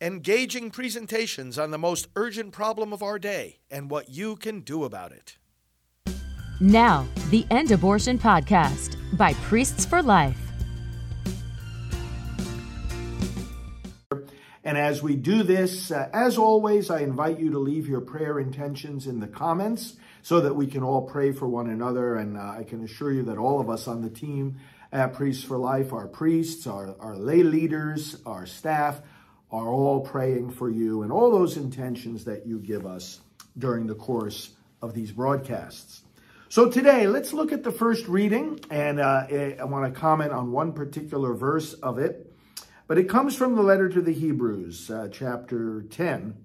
engaging presentations on the most urgent problem of our day and what you can do about it. Now, the End Abortion Podcast by Priests for Life. And as we do this, uh, as always, I invite you to leave your prayer intentions in the comments so that we can all pray for one another. And uh, I can assure you that all of us on the team at Priests for Life, our priests, our, our lay leaders, our staff, are all praying for you and all those intentions that you give us during the course of these broadcasts. So today, let's look at the first reading, and uh, I want to comment on one particular verse of it. But it comes from the letter to the Hebrews, uh, chapter 10,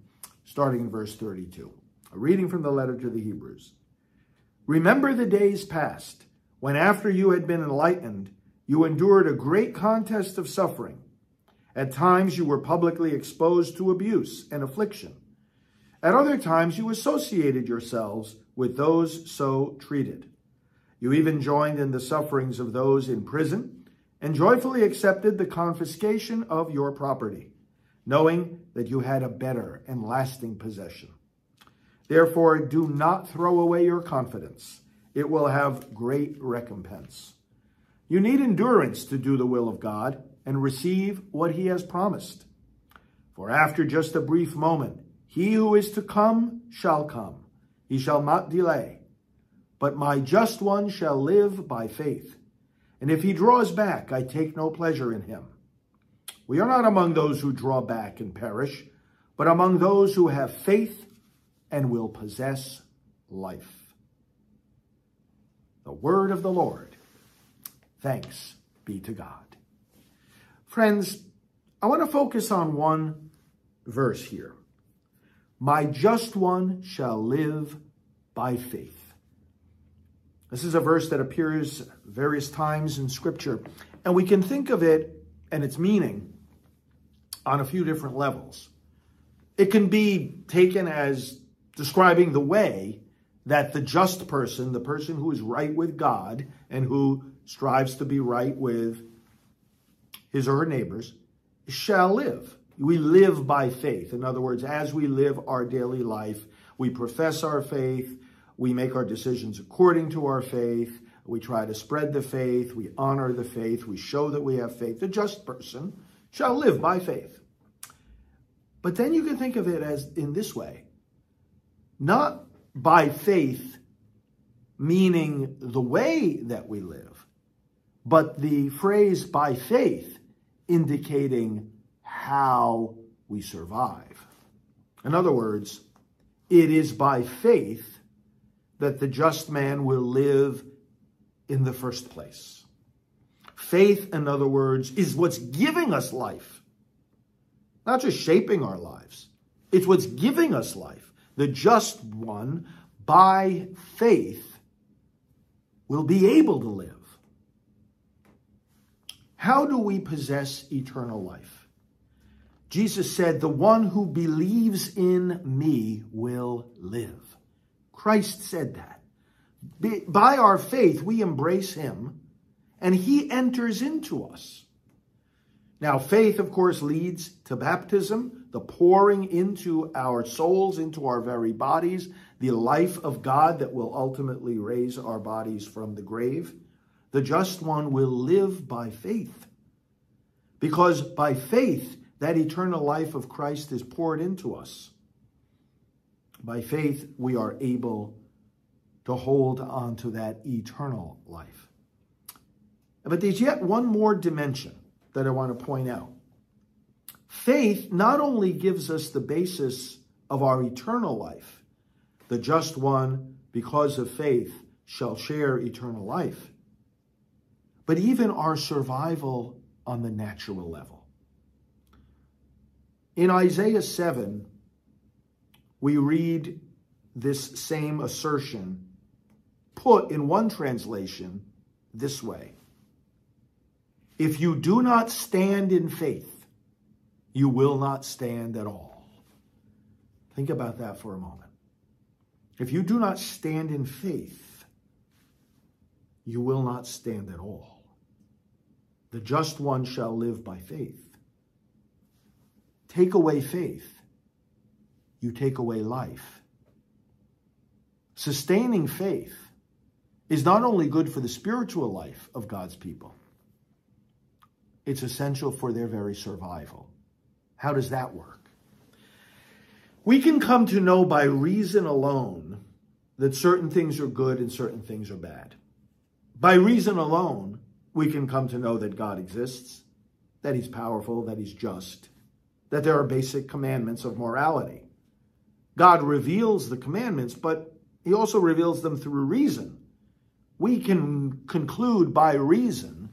starting in verse 32. A reading from the letter to the Hebrews. Remember the days past, when after you had been enlightened, you endured a great contest of suffering. At times you were publicly exposed to abuse and affliction. At other times you associated yourselves with those so treated. You even joined in the sufferings of those in prison and joyfully accepted the confiscation of your property, knowing that you had a better and lasting possession. Therefore, do not throw away your confidence. It will have great recompense. You need endurance to do the will of God and receive what he has promised. For after just a brief moment, he who is to come shall come. He shall not delay. But my just one shall live by faith. And if he draws back, I take no pleasure in him. We are not among those who draw back and perish, but among those who have faith and will possess life. The word of the Lord. Thanks be to God. Friends, I want to focus on one verse here. My just one shall live by faith. This is a verse that appears various times in Scripture, and we can think of it and its meaning on a few different levels. It can be taken as describing the way that the just person, the person who is right with God and who strives to be right with his or her neighbors, shall live. We live by faith. In other words, as we live our daily life, we profess our faith, we make our decisions according to our faith. We try to spread the faith. We honor the faith. We show that we have faith. The just person shall live by faith. But then you can think of it as in this way not by faith, meaning the way that we live, but the phrase by faith indicating how we survive. In other words, it is by faith that the just man will live in the first place. Faith, in other words, is what's giving us life, not just shaping our lives. It's what's giving us life. The just one, by faith, will be able to live. How do we possess eternal life? Jesus said, The one who believes in me will live. Christ said that. By our faith, we embrace him and he enters into us. Now, faith, of course, leads to baptism, the pouring into our souls, into our very bodies, the life of God that will ultimately raise our bodies from the grave. The just one will live by faith. Because by faith, that eternal life of Christ is poured into us. By faith, we are able to hold on to that eternal life. But there's yet one more dimension that I want to point out. Faith not only gives us the basis of our eternal life, the just one, because of faith, shall share eternal life, but even our survival on the natural level. In Isaiah 7, we read this same assertion put in one translation this way If you do not stand in faith, you will not stand at all. Think about that for a moment. If you do not stand in faith, you will not stand at all. The just one shall live by faith. take away faith, you take away life. Sustaining faith is not only good for the spiritual life of God's people, it's essential for their very survival. How does that work? We can come to know by reason alone that certain things are good and certain things are bad. By reason alone, we can come to know that God exists, that he's powerful, that he's just, that there are basic commandments of morality. God reveals the commandments, but he also reveals them through reason. We can conclude by reason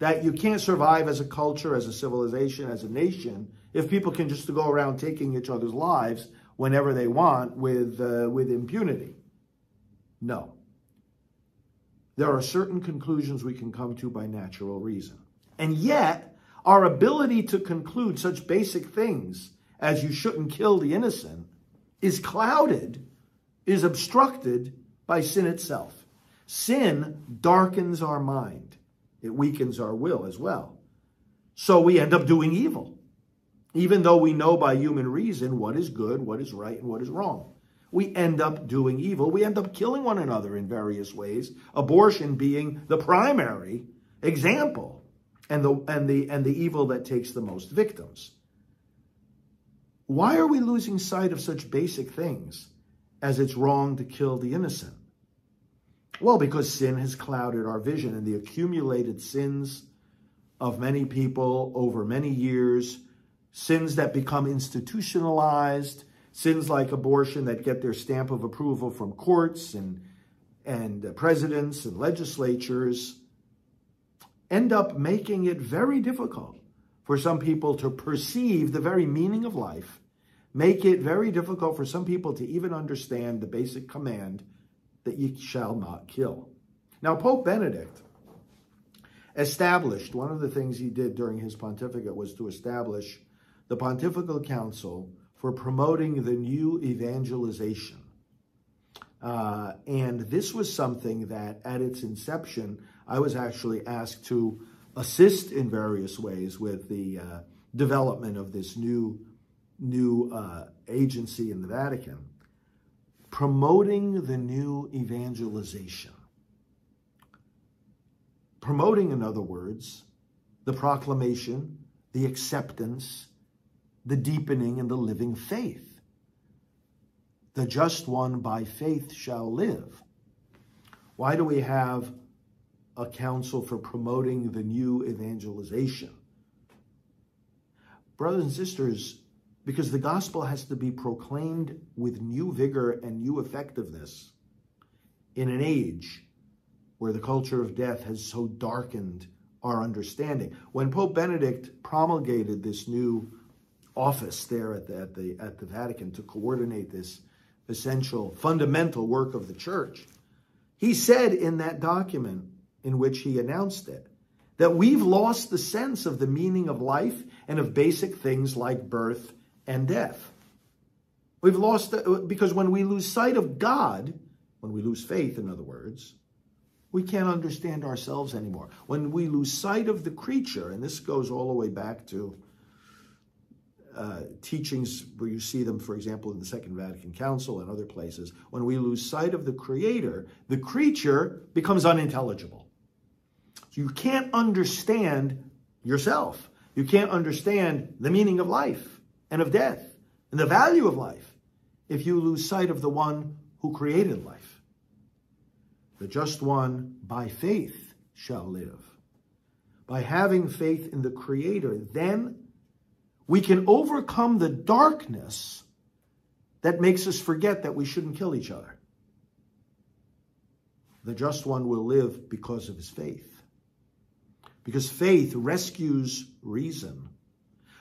that you can't survive as a culture, as a civilization, as a nation, if people can just go around taking each other's lives whenever they want with, uh, with impunity. No. There are certain conclusions we can come to by natural reason. And yet, our ability to conclude such basic things as you shouldn't kill the innocent is clouded, is obstructed by sin itself. Sin darkens our mind, it weakens our will as well. So we end up doing evil, even though we know by human reason what is good, what is right, and what is wrong we end up doing evil. We end up killing one another in various ways, abortion being the primary example and the, and the, and the evil that takes the most victims. Why are we losing sight of such basic things as it's wrong to kill the innocent? Well, because sin has clouded our vision and the accumulated sins of many people over many years, sins that become institutionalized, sins like abortion that get their stamp of approval from courts and, and presidents and legislatures end up making it very difficult for some people to perceive the very meaning of life, make it very difficult for some people to even understand the basic command that ye shall not kill. Now, Pope Benedict established, one of the things he did during his pontificate was to establish the Pontifical Council for promoting the new evangelization. Uh, and this was something that at its inception, I was actually asked to assist in various ways with the uh, development of this new, new uh, agency in the Vatican, promoting the new evangelization. Promoting, in other words, the proclamation, the acceptance, the deepening and the living faith. The just one by faith shall live. Why do we have a council for promoting the new evangelization? Brothers and sisters, because the gospel has to be proclaimed with new vigor and new effectiveness in an age where the culture of death has so darkened our understanding. When Pope Benedict promulgated this new office there at the, at the, at the Vatican to coordinate this essential, fundamental work of the church. He said in that document in which he announced it that we've lost the sense of the meaning of life and of basic things like birth and death. We've lost it because when we lose sight of God, when we lose faith, in other words, we can't understand ourselves anymore. When we lose sight of the creature, and this goes all the way back to uh, teachings where you see them, for example, in the Second Vatican Council and other places, when we lose sight of the Creator, the creature becomes unintelligible. So you can't understand yourself. You can't understand the meaning of life and of death and the value of life if you lose sight of the one who created life. The just one by faith shall live. By having faith in the Creator, then we can overcome the darkness that makes us forget that we shouldn't kill each other. The just one will live because of his faith. Because faith rescues reason.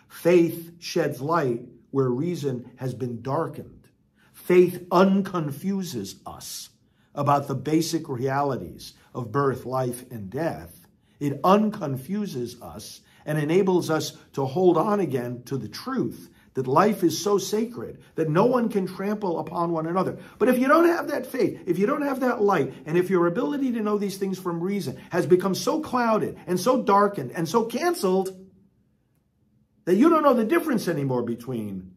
Faith sheds light where reason has been darkened. Faith unconfuses us about the basic realities of birth, life, and death. It unconfuses us and enables us to hold on again to the truth that life is so sacred that no one can trample upon one another. But if you don't have that faith, if you don't have that light, and if your ability to know these things from reason has become so clouded and so darkened and so canceled, that you don't know the difference anymore between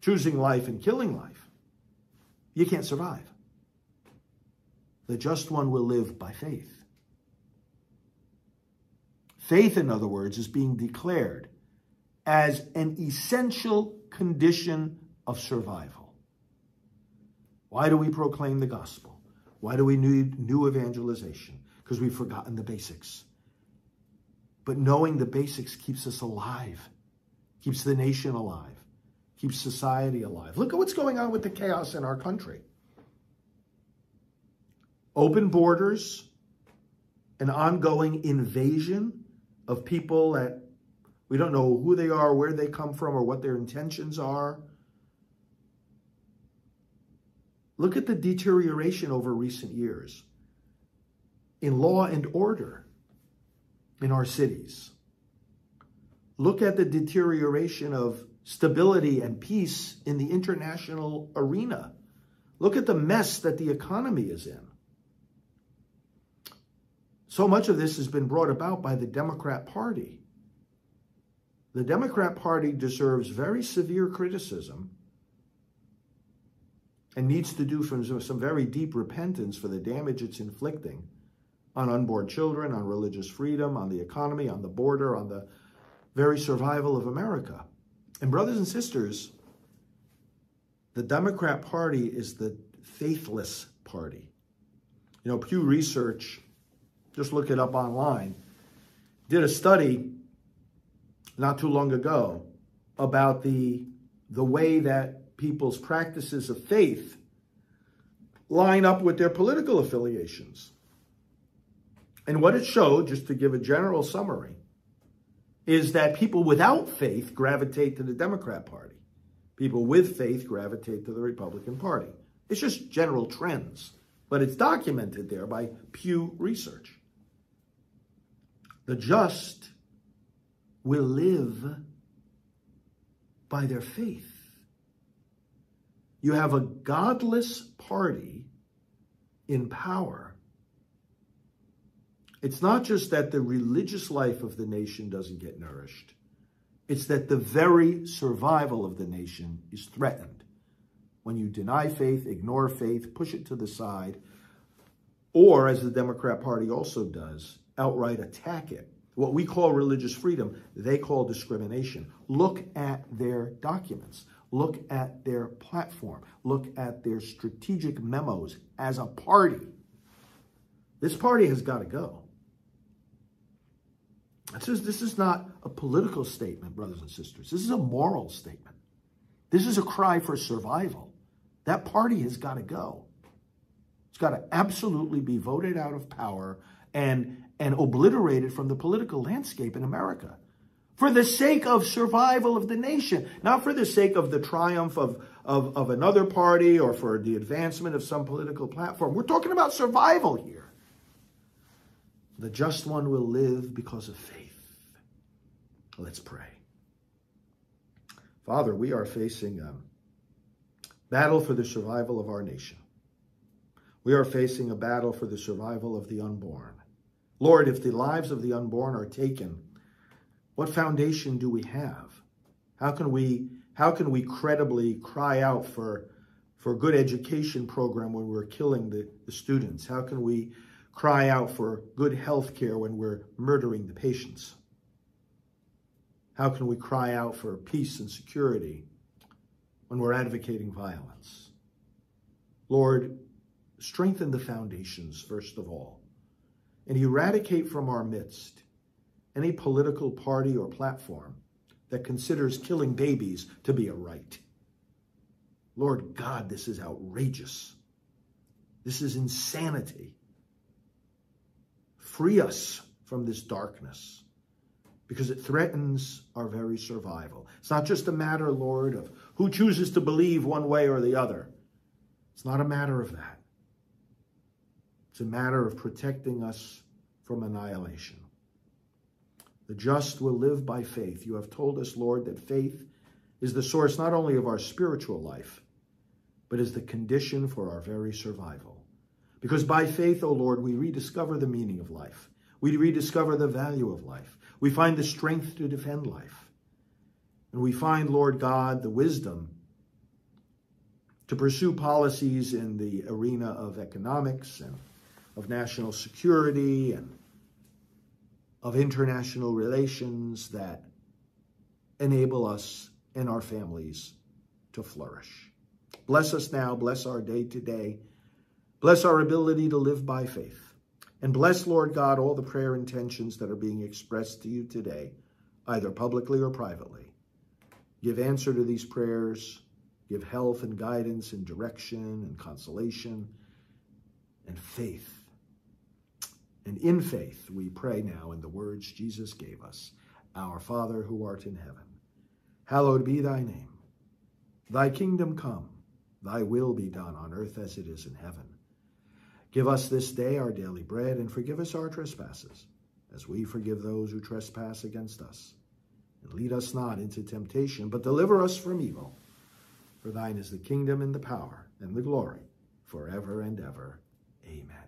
choosing life and killing life, you can't survive. The just one will live by faith. Faith, in other words, is being declared as an essential condition of survival. Why do we proclaim the gospel? Why do we need new evangelization? Because we've forgotten the basics. But knowing the basics keeps us alive, keeps the nation alive, keeps society alive. Look at what's going on with the chaos in our country. Open borders, an ongoing invasion of people that we don't know who they are, where they come from, or what their intentions are. Look at the deterioration over recent years in law and order in our cities. Look at the deterioration of stability and peace in the international arena. Look at the mess that the economy is in. So much of this has been brought about by the Democrat Party. The Democrat Party deserves very severe criticism and needs to do some very deep repentance for the damage it's inflicting on unborn children, on religious freedom, on the economy, on the border, on the very survival of America. And, brothers and sisters, the Democrat Party is the faithless party. You know, Pew Research just look it up online, did a study not too long ago about the, the way that people's practices of faith line up with their political affiliations. And what it showed, just to give a general summary, is that people without faith gravitate to the Democrat Party. People with faith gravitate to the Republican Party. It's just general trends, but it's documented there by Pew Research. The just will live by their faith. You have a godless party in power. It's not just that the religious life of the nation doesn't get nourished, it's that the very survival of the nation is threatened. When you deny faith, ignore faith, push it to the side, or as the Democrat Party also does, outright attack it. What we call religious freedom, they call discrimination. Look at their documents. Look at their platform. Look at their strategic memos as a party. This party has got to go. This is, this is not a political statement, brothers and sisters. This is a moral statement. This is a cry for survival. That party has got to go. It's got to absolutely be voted out of power and, and obliterated from the political landscape in America for the sake of survival of the nation, not for the sake of the triumph of, of, of another party or for the advancement of some political platform. We're talking about survival here. The just one will live because of faith. Let's pray. Father, we are facing a battle for the survival of our nation. We are facing a battle for the survival of the unborn. Lord, if the lives of the unborn are taken, what foundation do we have? How can we how can we credibly cry out for for a good education program when we're killing the, the students? How can we cry out for good health care when we're murdering the patients? How can we cry out for peace and security when we're advocating violence? Lord, strengthen the foundations, first of all, and eradicate from our midst any political party or platform that considers killing babies to be a right. Lord God, this is outrageous. This is insanity. Free us from this darkness because it threatens our very survival. It's not just a matter, Lord, of who chooses to believe one way or the other. It's not a matter of that. It's a matter of protecting us from annihilation. The just will live by faith. You have told us, Lord, that faith is the source not only of our spiritual life, but is the condition for our very survival. Because by faith, O oh Lord, we rediscover the meaning of life. We rediscover the value of life. We find the strength to defend life. And we find, Lord God, the wisdom to pursue policies in the arena of economics and of national security and of international relations that enable us and our families to flourish. Bless us now, bless our day today, bless our ability to live by faith. And bless, Lord God, all the prayer intentions that are being expressed to you today, either publicly or privately. Give answer to these prayers, give health and guidance and direction and consolation and faith. And in faith, we pray now in the words Jesus gave us Our Father who art in heaven, hallowed be thy name. Thy kingdom come, thy will be done on earth as it is in heaven. Give us this day our daily bread, and forgive us our trespasses, as we forgive those who trespass against us. And lead us not into temptation, but deliver us from evil. For thine is the kingdom and the power and the glory, forever and ever. Amen.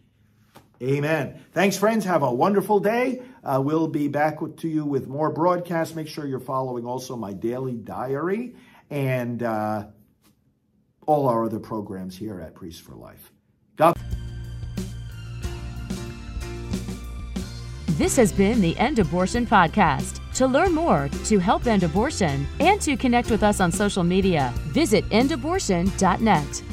Amen. Thanks, friends. Have a wonderful day. Uh, we'll be back to you with more broadcasts. Make sure you're following also my daily diary and uh, all our other programs here at Priest for Life. God. This has been the End Abortion Podcast. To learn more, to help end abortion, and to connect with us on social media, visit endabortion.net.